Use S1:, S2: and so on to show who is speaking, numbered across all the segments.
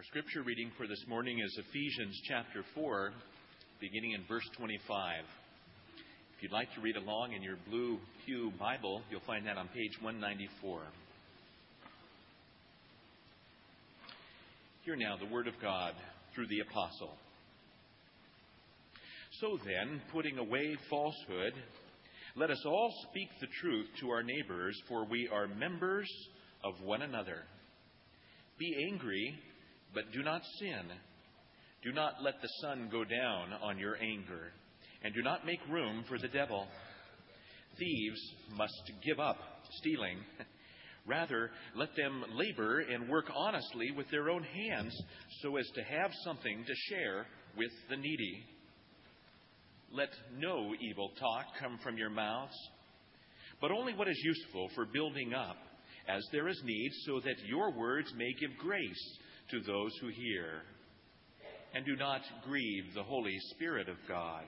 S1: Our scripture reading for this morning is Ephesians chapter 4, beginning in verse 25. If you'd like to read along in your blue Pew Bible, you'll find that on page 194. Hear now the word of God through the apostle. So then, putting away falsehood, let us all speak the truth to our neighbors, for we are members of one another. Be angry, but do not sin. Do not let the sun go down on your anger, and do not make room for the devil. Thieves must give up stealing. Rather, let them labor and work honestly with their own hands so as to have something to share with the needy. Let no evil talk come from your mouths, but only what is useful for building up as there is need, so that your words may give grace to those who hear. And do not grieve the Holy Spirit of God,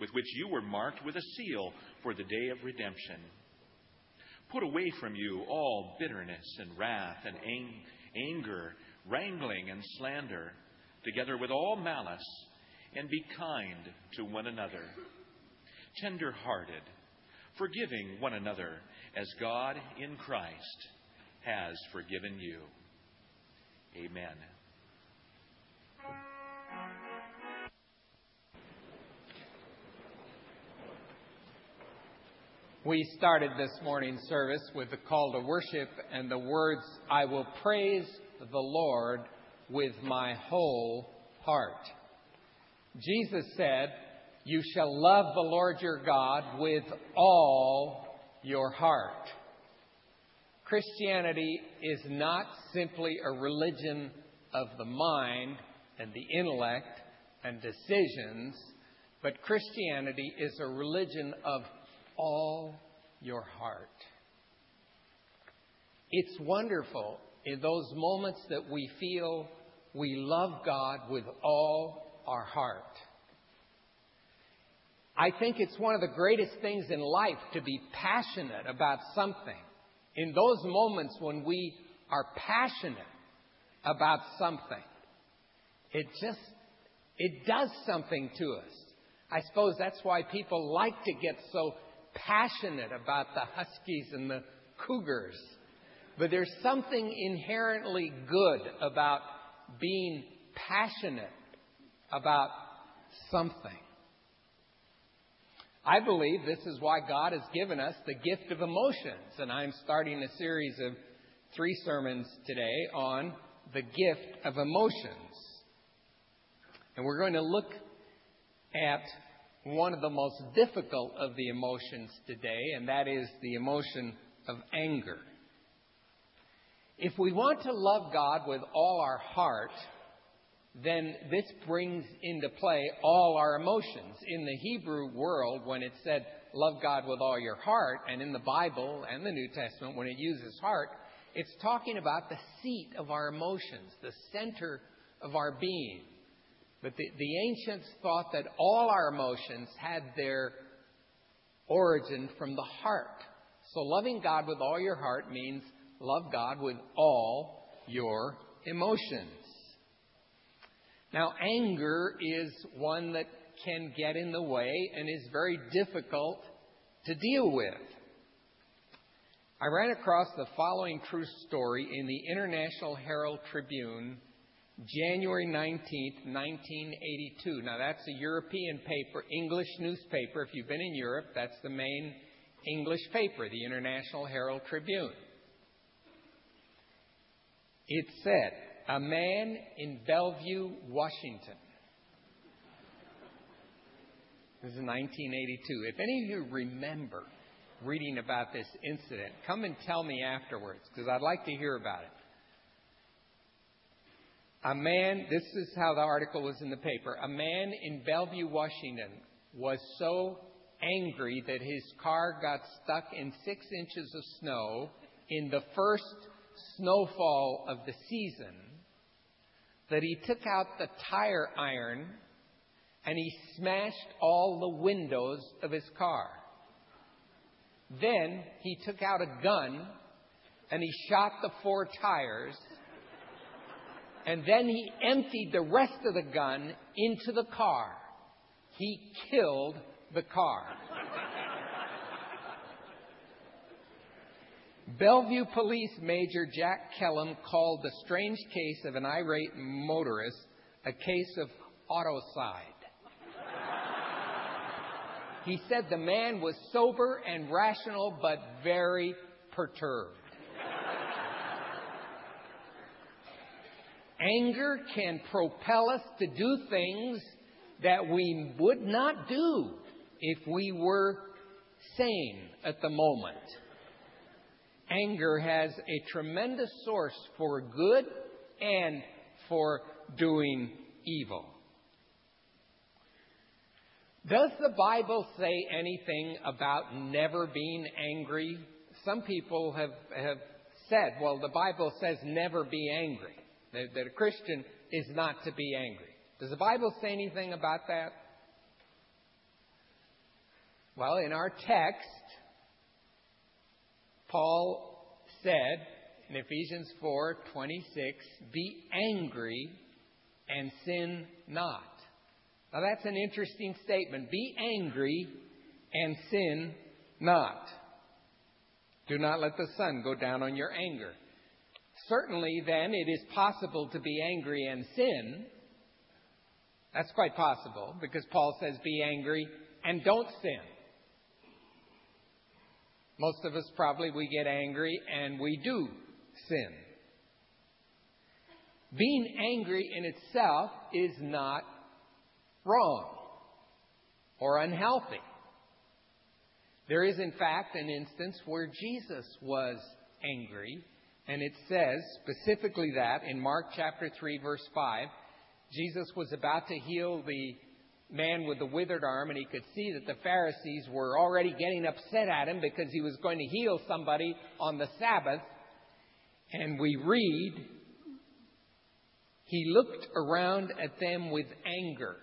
S1: with which you were marked with a seal for the day of redemption. Put away from you all bitterness and wrath and ang- anger, wrangling and slander, together with all malice, and be kind to one another, tender hearted, forgiving one another as God in Christ has forgiven you. Amen.
S2: We started this morning's service with the call to worship and the words, I will praise the Lord with my whole heart. Jesus said, You shall love the Lord your God with all your heart. Christianity is not simply a religion of the mind and the intellect and decisions, but Christianity is a religion of all your heart. It's wonderful in those moments that we feel we love God with all our heart. I think it's one of the greatest things in life to be passionate about something. In those moments when we are passionate about something, it just, it does something to us. I suppose that's why people like to get so passionate about the Huskies and the Cougars. But there's something inherently good about being passionate about something. I believe this is why God has given us the gift of emotions. And I'm starting a series of three sermons today on the gift of emotions. And we're going to look at one of the most difficult of the emotions today, and that is the emotion of anger. If we want to love God with all our heart, then this brings into play all our emotions. In the Hebrew world, when it said, love God with all your heart, and in the Bible and the New Testament, when it uses heart, it's talking about the seat of our emotions, the center of our being. But the, the ancients thought that all our emotions had their origin from the heart. So loving God with all your heart means love God with all your emotions. Now, anger is one that can get in the way and is very difficult to deal with. I ran across the following true story in the International Herald Tribune, January 19, 1982. Now, that's a European paper, English newspaper. If you've been in Europe, that's the main English paper, the International Herald Tribune. It said, a man in Bellevue, Washington. This is 1982. If any of you remember reading about this incident, come and tell me afterwards because I'd like to hear about it. A man, this is how the article was in the paper. A man in Bellevue, Washington was so angry that his car got stuck in six inches of snow in the first snowfall of the season that he took out the tire iron and he smashed all the windows of his car. Then he took out a gun and he shot the four tires And then he emptied the rest of the gun into the car. He killed the car. Bellevue Police Major Jack Kellum called the strange case of an irate motorist a case of autocide. he said the man was sober and rational, but very perturbed. Anger can propel us to do things that we would not do if we were sane at the moment. Anger has a tremendous source for good and for doing evil. Does the Bible say anything about never being angry? Some people have, have said, well, the Bible says never be angry, that, that a Christian is not to be angry. Does the Bible say anything about that? Well, in our text, Paul said in Ephesians 4:26, "Be angry and sin not." Now that's an interesting statement. Be angry and sin not. Do not let the sun go down on your anger. Certainly, then, it is possible to be angry and sin. That's quite possible because Paul says, be angry and don't sin. Most of us probably, we get angry and we do sin. Being angry in itself is not wrong or unhealthy. There is, in fact, an instance where Jesus was angry, and it says specifically that in Mark chapter 3, verse 5. Jesus was about to heal the man with the withered arm, and he could see that the Pharisees were already getting upset at him because he was going to heal somebody on the Sabbath. And we read, he looked around at them with anger.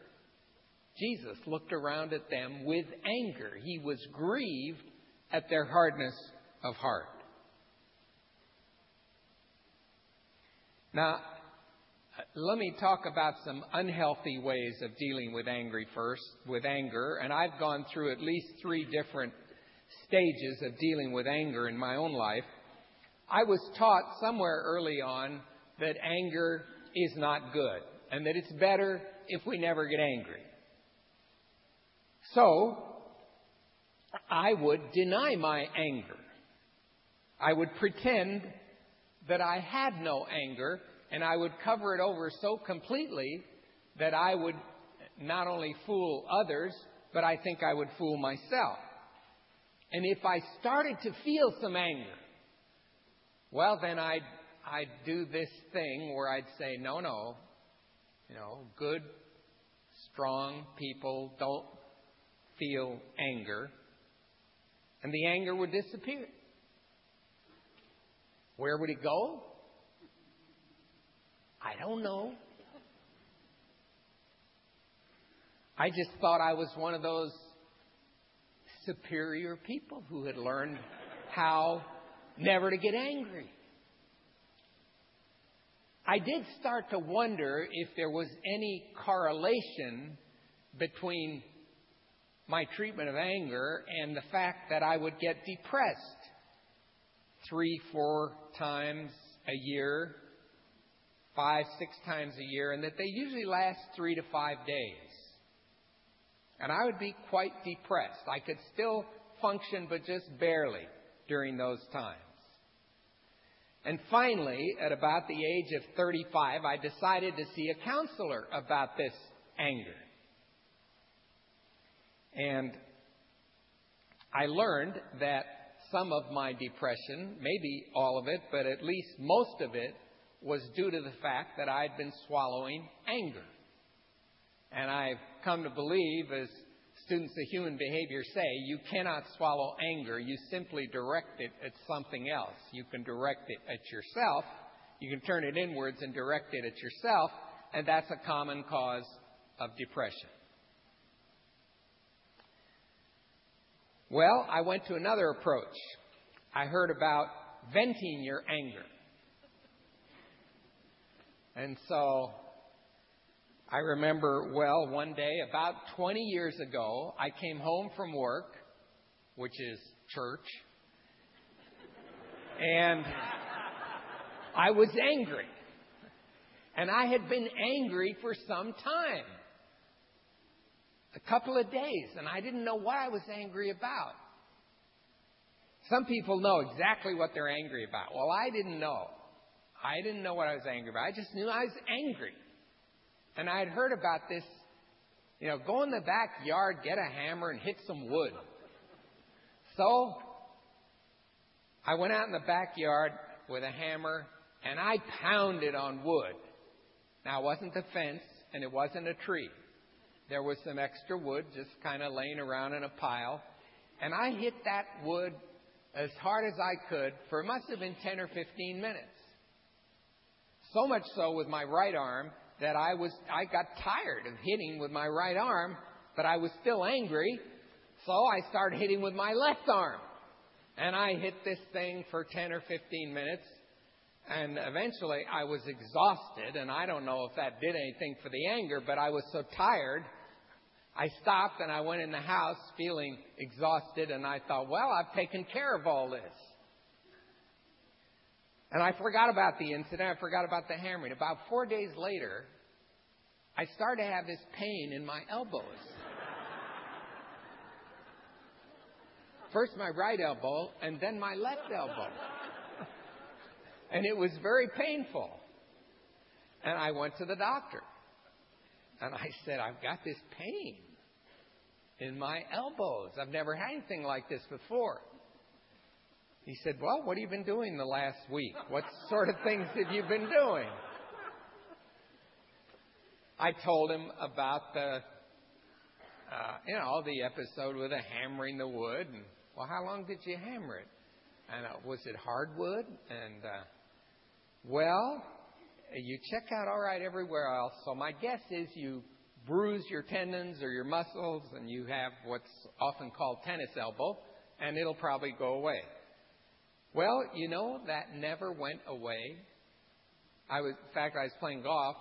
S2: Jesus looked around at them with anger. He was grieved at their hardness of heart. Now, let me talk about some unhealthy ways of dealing with angry first, with anger, and I've gone through at least three different stages of dealing with anger in my own life. I was taught somewhere early on that anger is not good and that it's better if we never get angry. So, I would deny my anger. I would pretend that I had no anger and I would cover it over so completely that I would not only fool others, but I think I would fool myself. And if I started to feel some anger, well, then I'd, I'd do this thing where I'd say, no, no, you know, good, strong people don't feel anger. And the anger would disappear. Where would it go? I don't know. I just thought I was one of those superior people who had learned how never to get angry. I did start to wonder if there was any correlation between my treatment of anger and the fact that I would get depressed three, four times a year five, six times a year, and that they usually last three to five days. And I would be quite depressed. I could still function, but just barely during those times. And finally, at about the age of 35, I decided to see a counselor about this anger. And I learned that some of my depression, maybe all of it, but at least most of it, was due to the fact that I'd been swallowing anger. And I've come to believe, as students of human behavior say, you cannot swallow anger. You simply direct it at something else. You can direct it at yourself. You can turn it inwards and direct it at yourself. And that's a common cause of depression. Well, I went to another approach. I heard about venting your anger. And so I remember well one day, about 20 years ago, I came home from work, which is church, and I was angry. And I had been angry for some time a couple of days, and I didn't know what I was angry about. Some people know exactly what they're angry about. Well, I didn't know. I didn't know what I was angry about. I just knew I was angry. And I had heard about this, you know, go in the backyard, get a hammer, and hit some wood. So I went out in the backyard with a hammer and I pounded on wood. Now, it wasn't the fence and it wasn't a tree. There was some extra wood just kind of laying around in a pile. And I hit that wood as hard as I could for it must have been 10 or 15 minutes. So much so with my right arm that I was I got tired of hitting with my right arm, but I was still angry, so I started hitting with my left arm. And I hit this thing for 10 or 15 minutes, and eventually I was exhausted, and I don't know if that did anything for the anger, but I was so tired I stopped and I went in the house feeling exhausted and I thought, well, I've taken care of all this. And I forgot about the incident. I forgot about the hammering. About four days later, I started to have this pain in my elbows. First my right elbow and then my left elbow. And it was very painful. And I went to the doctor. And I said, I've got this pain in my elbows. I've never had anything like this before. He said, Well, what have you been doing the last week? What sort of things have you been doing? I told him about the, uh, you know, the episode with the hammering the wood. And, well, how long did you hammer it? And uh, was it hardwood? And, uh, well, you check out all right everywhere else. So my guess is you bruise your tendons or your muscles and you have what's often called tennis elbow, and it'll probably go away. Well, you know, that never went away. I was, in fact, I was playing golf.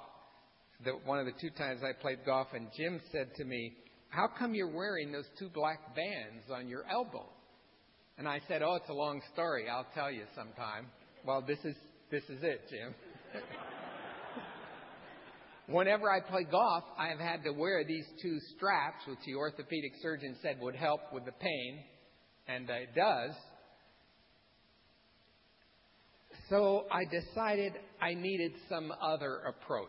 S2: The, one of the two times I played golf, and Jim said to me, How come you're wearing those two black bands on your elbow? And I said, Oh, it's a long story. I'll tell you sometime. Well, this is, this is it, Jim. Whenever I play golf, I have had to wear these two straps, which the orthopedic surgeon said would help with the pain, and it does. So I decided I needed some other approach.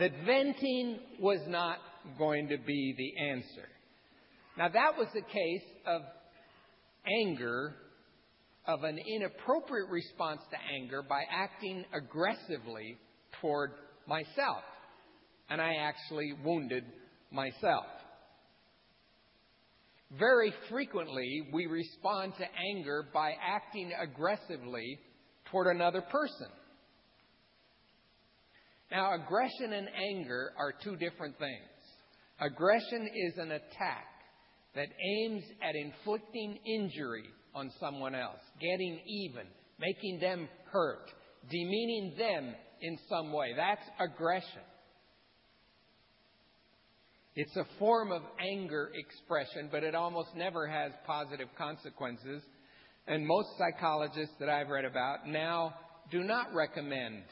S2: that venting was not going to be the answer. Now, that was the case of anger, of an inappropriate response to anger by acting aggressively toward myself. And I actually wounded myself. Very frequently, we respond to anger by acting aggressively toward another person. Now, aggression and anger are two different things. Aggression is an attack that aims at inflicting injury on someone else, getting even, making them hurt, demeaning them in some way. That's aggression. It's a form of anger expression, but it almost never has positive consequences. And most psychologists that I've read about now do not recommend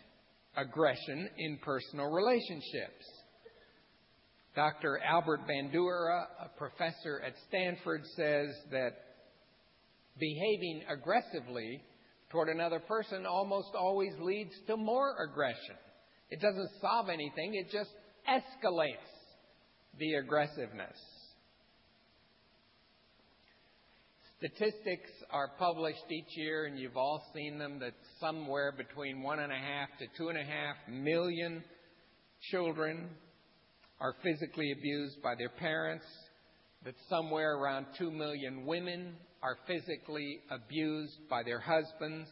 S2: aggression in personal relationships. Dr. Albert Bandura, a professor at Stanford, says that behaving aggressively toward another person almost always leads to more aggression. It doesn't solve anything, it just escalates the aggressiveness. Statistics are published each year, and you've all seen them, that somewhere between one and a half to two and a half million children are physically abused by their parents, that somewhere around two million women are physically abused by their husbands.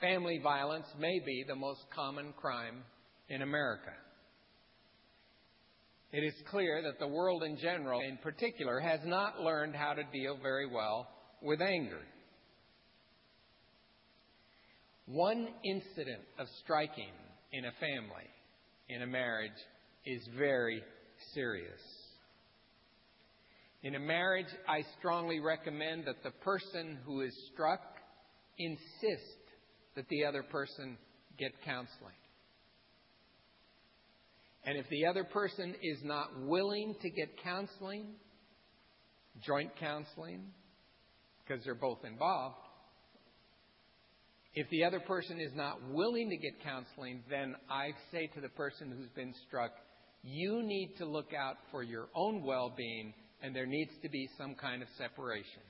S2: Family violence may be the most common crime in America. It is clear that the world in general, in particular, has not learned how to deal very well with anger. One incident of striking in a family, in a marriage, is very serious. In a marriage, I strongly recommend that the person who is struck insist that the other person get counseling. And if the other person is not willing to get counseling, joint counseling, because they're both involved, if the other person is not willing to get counseling, then I say to the person who's been struck, you need to look out for your own well being, and there needs to be some kind of separation.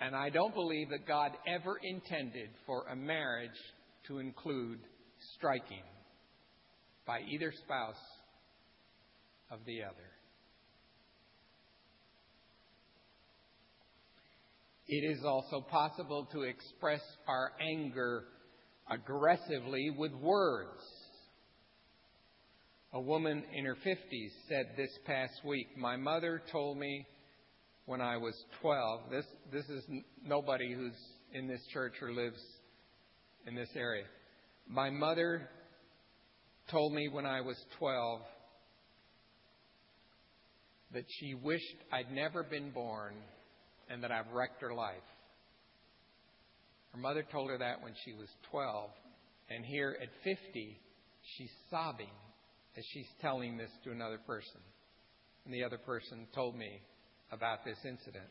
S2: And I don't believe that God ever intended for a marriage to include striking by either spouse of the other. It is also possible to express our anger aggressively with words. A woman in her 50s said this past week, My mother told me when I was 12, this, this is nobody who's in this church or lives in this area. My mother told me when I was 12 that she wished I'd never been born and that I've wrecked her life. Her mother told her that when she was 12. And here at 50, she's sobbing as she's telling this to another person. And the other person told me about this incident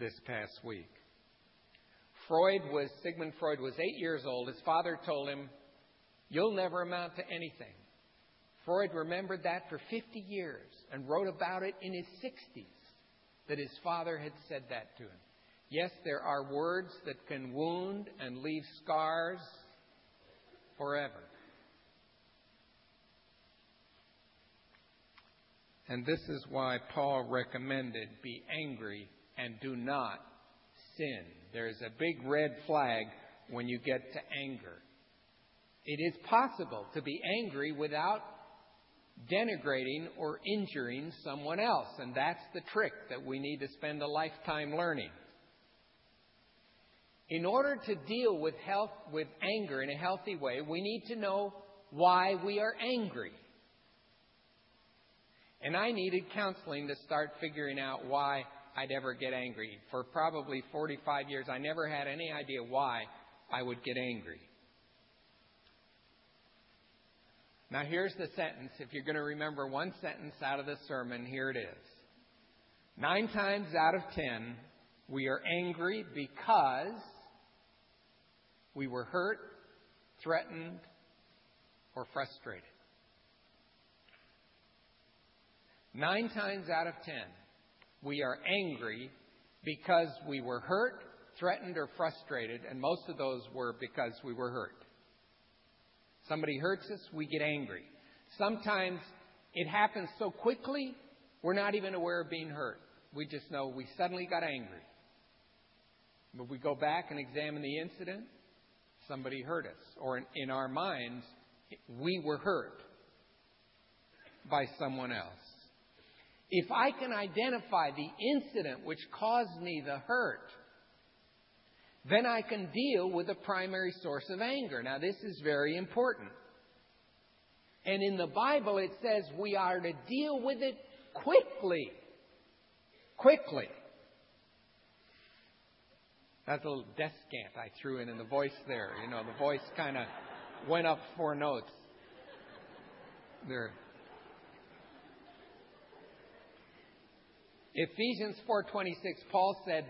S2: this past week. Freud was, Sigmund Freud was eight years old. His father told him, You'll never amount to anything. Freud remembered that for 50 years and wrote about it in his 60s that his father had said that to him. Yes, there are words that can wound and leave scars forever. And this is why Paul recommended be angry and do not sin. There's a big red flag when you get to anger. It is possible to be angry without denigrating or injuring someone else, and that's the trick that we need to spend a lifetime learning. In order to deal with health with anger in a healthy way, we need to know why we are angry. And I needed counseling to start figuring out why I'd ever get angry. For probably 45 years, I never had any idea why I would get angry. Now, here's the sentence. If you're going to remember one sentence out of the sermon, here it is. Nine times out of ten, we are angry because we were hurt, threatened, or frustrated. Nine times out of ten, we are angry because we were hurt, threatened, or frustrated, and most of those were because we were hurt. Somebody hurts us, we get angry. Sometimes it happens so quickly, we're not even aware of being hurt. We just know we suddenly got angry. But we go back and examine the incident, somebody hurt us. Or in, in our minds, we were hurt by someone else. If I can identify the incident which caused me the hurt, then I can deal with the primary source of anger. Now, this is very important. And in the Bible, it says we are to deal with it quickly. Quickly. That's a little descant I threw in in the voice there. You know, the voice kind of went up four notes. There. Ephesians 4:26 Paul said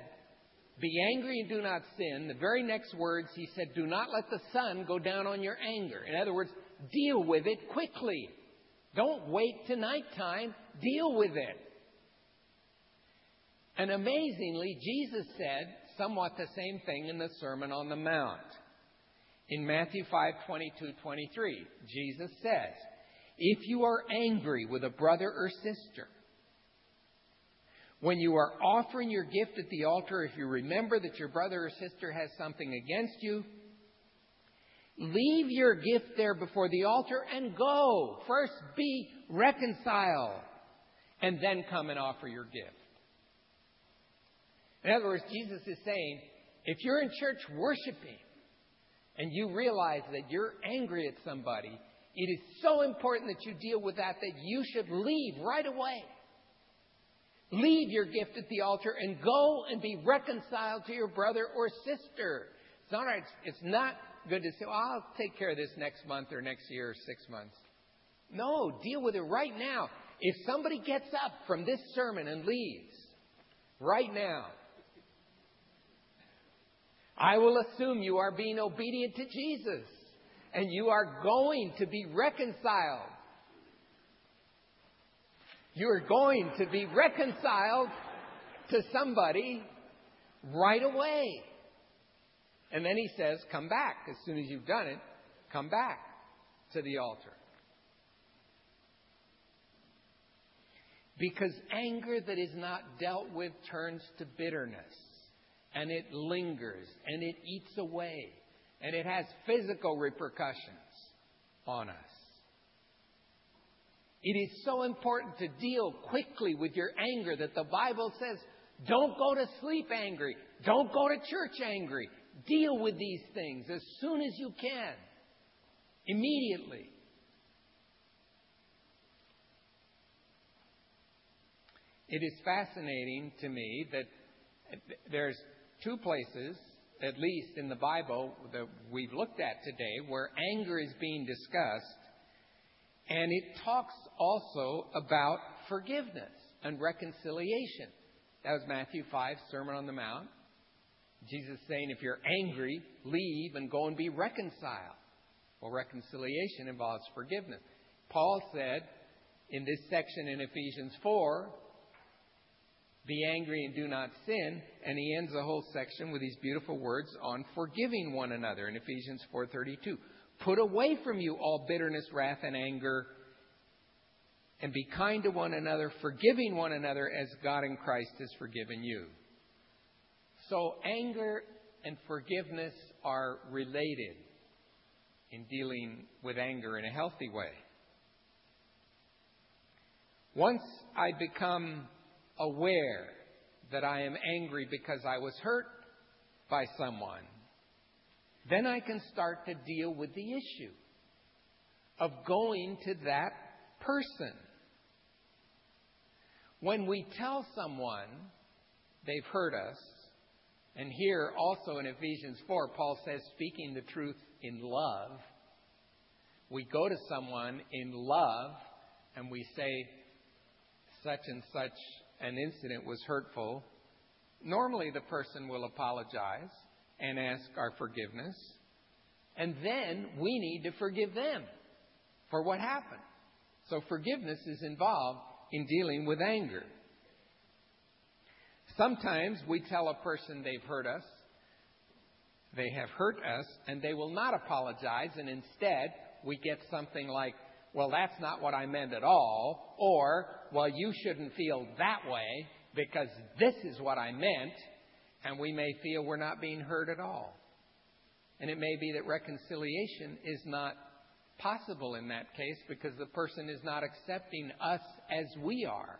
S2: be angry and do not sin. The very next words, he said, Do not let the sun go down on your anger. In other words, deal with it quickly. Don't wait to nighttime. Deal with it. And amazingly, Jesus said somewhat the same thing in the Sermon on the Mount. In Matthew 5 22 23, Jesus says, If you are angry with a brother or sister, when you are offering your gift at the altar, if you remember that your brother or sister has something against you, leave your gift there before the altar and go. First be reconciled and then come and offer your gift. In other words, Jesus is saying, If you're in church worshiping and you realize that you're angry at somebody, it is so important that you deal with that that you should leave right away. Leave your gift at the altar and go and be reconciled to your brother or sister. It's not right. It's not good to say, well, I'll take care of this next month or next year or six months. No, deal with it right now. If somebody gets up from this sermon and leaves right now, I will assume you are being obedient to Jesus and you are going to be reconciled. You are going to be reconciled to somebody right away. And then he says, Come back. As soon as you've done it, come back to the altar. Because anger that is not dealt with turns to bitterness, and it lingers, and it eats away, and it has physical repercussions on us. It is so important to deal quickly with your anger that the Bible says, don't go to sleep angry. Don't go to church angry. Deal with these things as soon as you can. Immediately. It is fascinating to me that there's two places, at least in the Bible, that we've looked at today, where anger is being discussed. And it talks also about forgiveness and reconciliation. That was Matthew 5, Sermon on the Mount. Jesus saying, if you're angry, leave and go and be reconciled. Well, reconciliation involves forgiveness. Paul said in this section in Ephesians 4, be angry and do not sin, and he ends the whole section with these beautiful words on forgiving one another in Ephesians 4:32. Put away from you all bitterness, wrath, and anger, and be kind to one another, forgiving one another as God in Christ has forgiven you. So anger and forgiveness are related in dealing with anger in a healthy way. Once I become aware that I am angry because I was hurt by someone, then I can start to deal with the issue of going to that person. When we tell someone they've hurt us, and here also in Ephesians 4, Paul says, speaking the truth in love, we go to someone in love and we say, such and such an incident was hurtful. Normally, the person will apologize and ask our forgiveness. And then we need to forgive them for what happened. So forgiveness is involved in dealing with anger. Sometimes we tell a person they've hurt us, they have hurt us, and they will not apologize, and instead we get something like, well, that's not what I meant at all, or, well, you shouldn't feel that way because this is what I meant, and we may feel we're not being heard at all. And it may be that reconciliation is not possible in that case because the person is not accepting us as we are,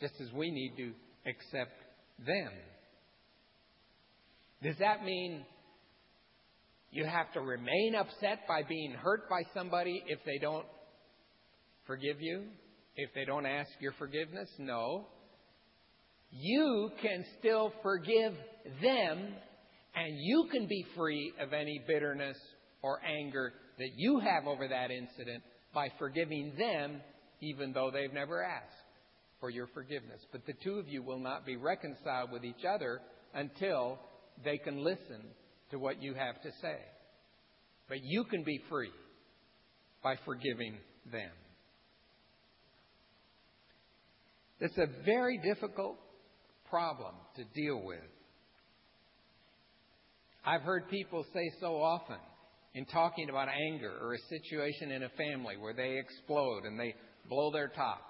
S2: just as we need to accept them. Does that mean you have to remain upset by being hurt by somebody if they don't forgive you? If they don't ask your forgiveness? No. You can still forgive them and you can be free of any bitterness or anger that you have over that incident by forgiving them even though they've never asked for your forgiveness. But the two of you will not be reconciled with each other until they can listen to what you have to say. But you can be free by forgiving them. It's a very difficult problem to deal with. I've heard people say so often in talking about anger or a situation in a family where they explode and they blow their top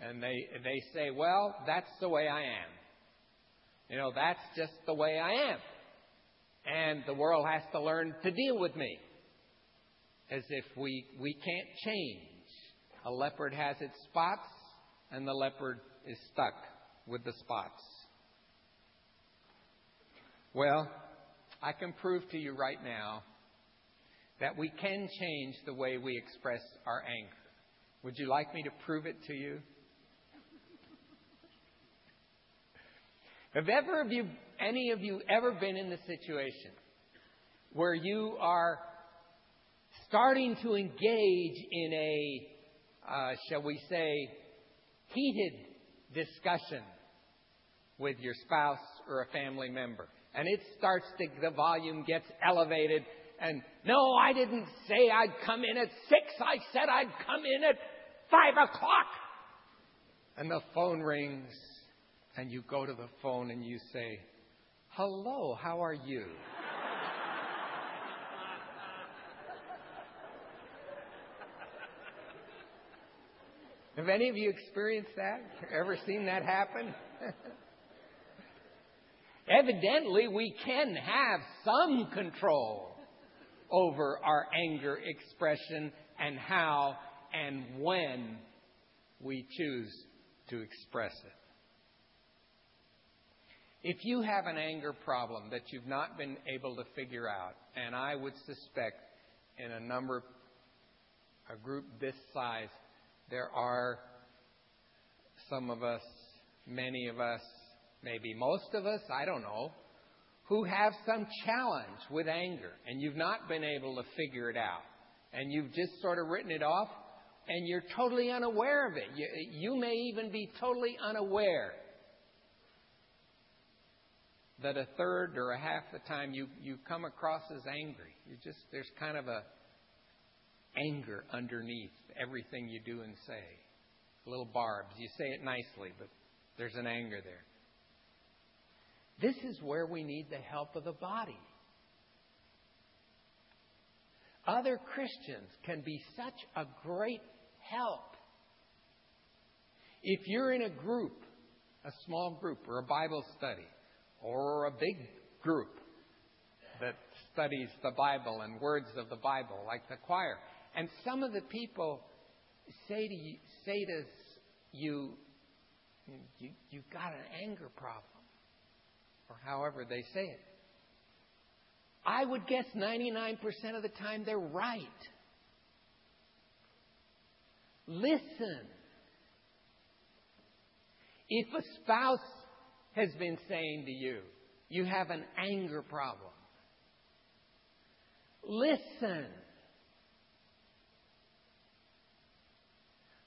S2: and they they say, "Well, that's the way I am." You know, that's just the way I am. And the world has to learn to deal with me. As if we we can't change. A leopard has its spots and the leopard is stuck with the spots. Well, I can prove to you right now that we can change the way we express our anger. Would you like me to prove it to you? Have ever you, any of you ever been in the situation where you are starting to engage in a, uh, shall we say, heated discussion with your spouse or a family member? And it starts to, the volume gets elevated and no, I didn't say I'd come in at six. I said I'd come in at five o'clock. And the phone rings and you go to the phone and you say, Hello, how are you? Have any of you experienced that? Ever seen that happen? Evidently, we can have some control over our anger expression and how and when we choose to express it. If you have an anger problem that you've not been able to figure out, and I would suspect in a number, a group this size, there are some of us, many of us, maybe most of us, I don't know, who have some challenge with anger and you've not been able to figure it out. And you've just sort of written it off and you're totally unaware of it. You, you may even be totally unaware that a third or a half the time you, you come across as angry. You just there's kind of a anger underneath everything you do and say. Little barbs. You say it nicely, but there's an anger there. This is where we need the help of the body. Other Christians can be such a great help. If you're in a group, a small group, or a Bible study, or a big group that studies the Bible and words of the Bible, like the choir. And some of the people say to you, say to you, you, you've got an anger problem, or however they say it. I would guess 99% of the time they're right. Listen. If a spouse has been saying to you. You have an anger problem. Listen.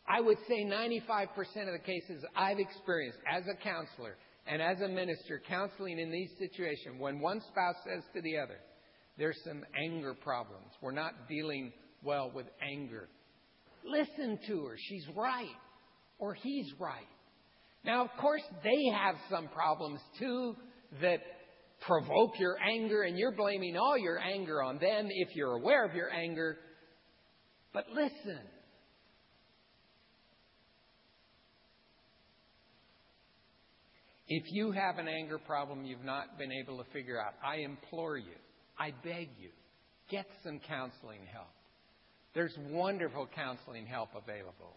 S2: I would say 95% of the cases I've experienced as a counselor and as a minister counseling in these situations, when one spouse says to the other, there's some anger problems. We're not dealing well with anger. Listen to her. She's right. Or he's right. Now, of course, they have some problems too that provoke your anger, and you're blaming all your anger on them if you're aware of your anger. But listen. If you have an anger problem you've not been able to figure out, I implore you, I beg you, get some counseling help. There's wonderful counseling help available.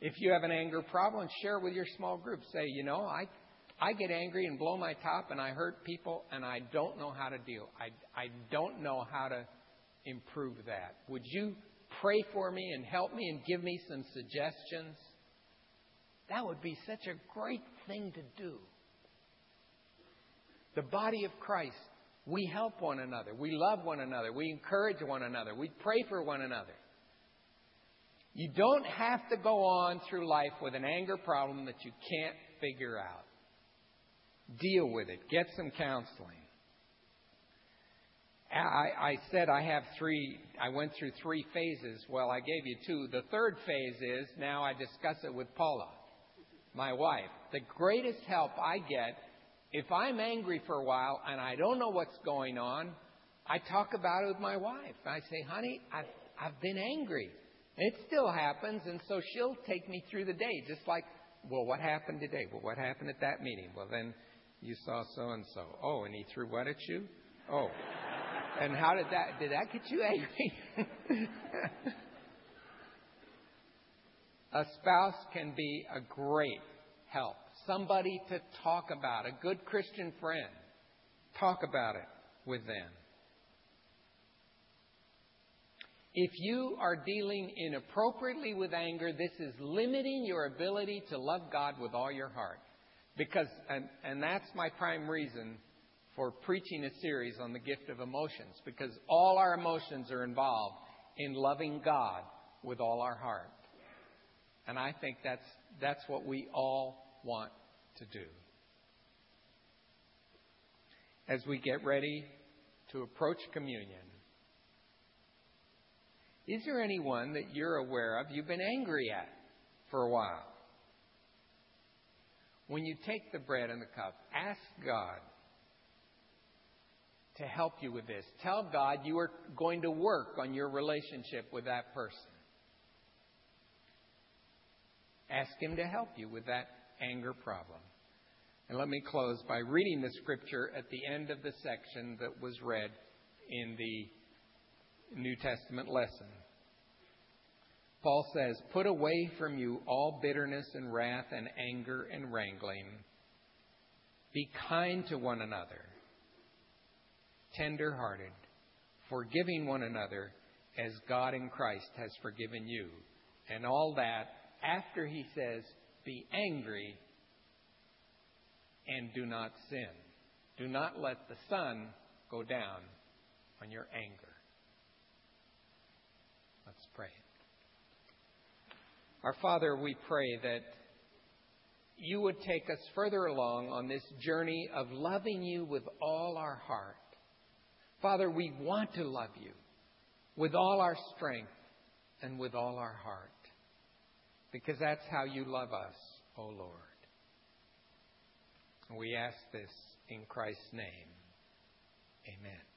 S2: If you have an anger problem, share it with your small group. Say, you know, I, I get angry and blow my top and I hurt people and I don't know how to deal. I, I don't know how to improve that. Would you pray for me and help me and give me some suggestions? That would be such a great thing to do. The body of Christ, we help one another. We love one another. We encourage one another. We pray for one another. You don't have to go on through life with an anger problem that you can't figure out. Deal with it. Get some counseling. I, I said I have three, I went through three phases. Well, I gave you two. The third phase is now I discuss it with Paula, my wife. The greatest help I get, if I'm angry for a while and I don't know what's going on, I talk about it with my wife. I say, honey, I've, I've been angry. It still happens, and so she'll take me through the day, just like, well, what happened today? Well, what happened at that meeting? Well, then you saw so and so. Oh, and he threw what at you? Oh. And how did that did that get you angry? a spouse can be a great help. Somebody to talk about, a good Christian friend. Talk about it with them. If you are dealing inappropriately with anger, this is limiting your ability to love God with all your heart. Because, and, and that's my prime reason for preaching a series on the gift of emotions, because all our emotions are involved in loving God with all our heart. And I think that's, that's what we all want to do. As we get ready to approach communion, is there anyone that you're aware of you've been angry at for a while? When you take the bread and the cup, ask God to help you with this. Tell God you are going to work on your relationship with that person. Ask Him to help you with that anger problem. And let me close by reading the scripture at the end of the section that was read in the New Testament lesson. Paul says, Put away from you all bitterness and wrath and anger and wrangling. Be kind to one another, tender hearted, forgiving one another as God in Christ has forgiven you. And all that after he says, Be angry and do not sin. Do not let the sun go down on your anger. Let's pray. Our Father, we pray that you would take us further along on this journey of loving you with all our heart. Father, we want to love you with all our strength and with all our heart because that's how you love us, O oh Lord. We ask this in Christ's name. Amen.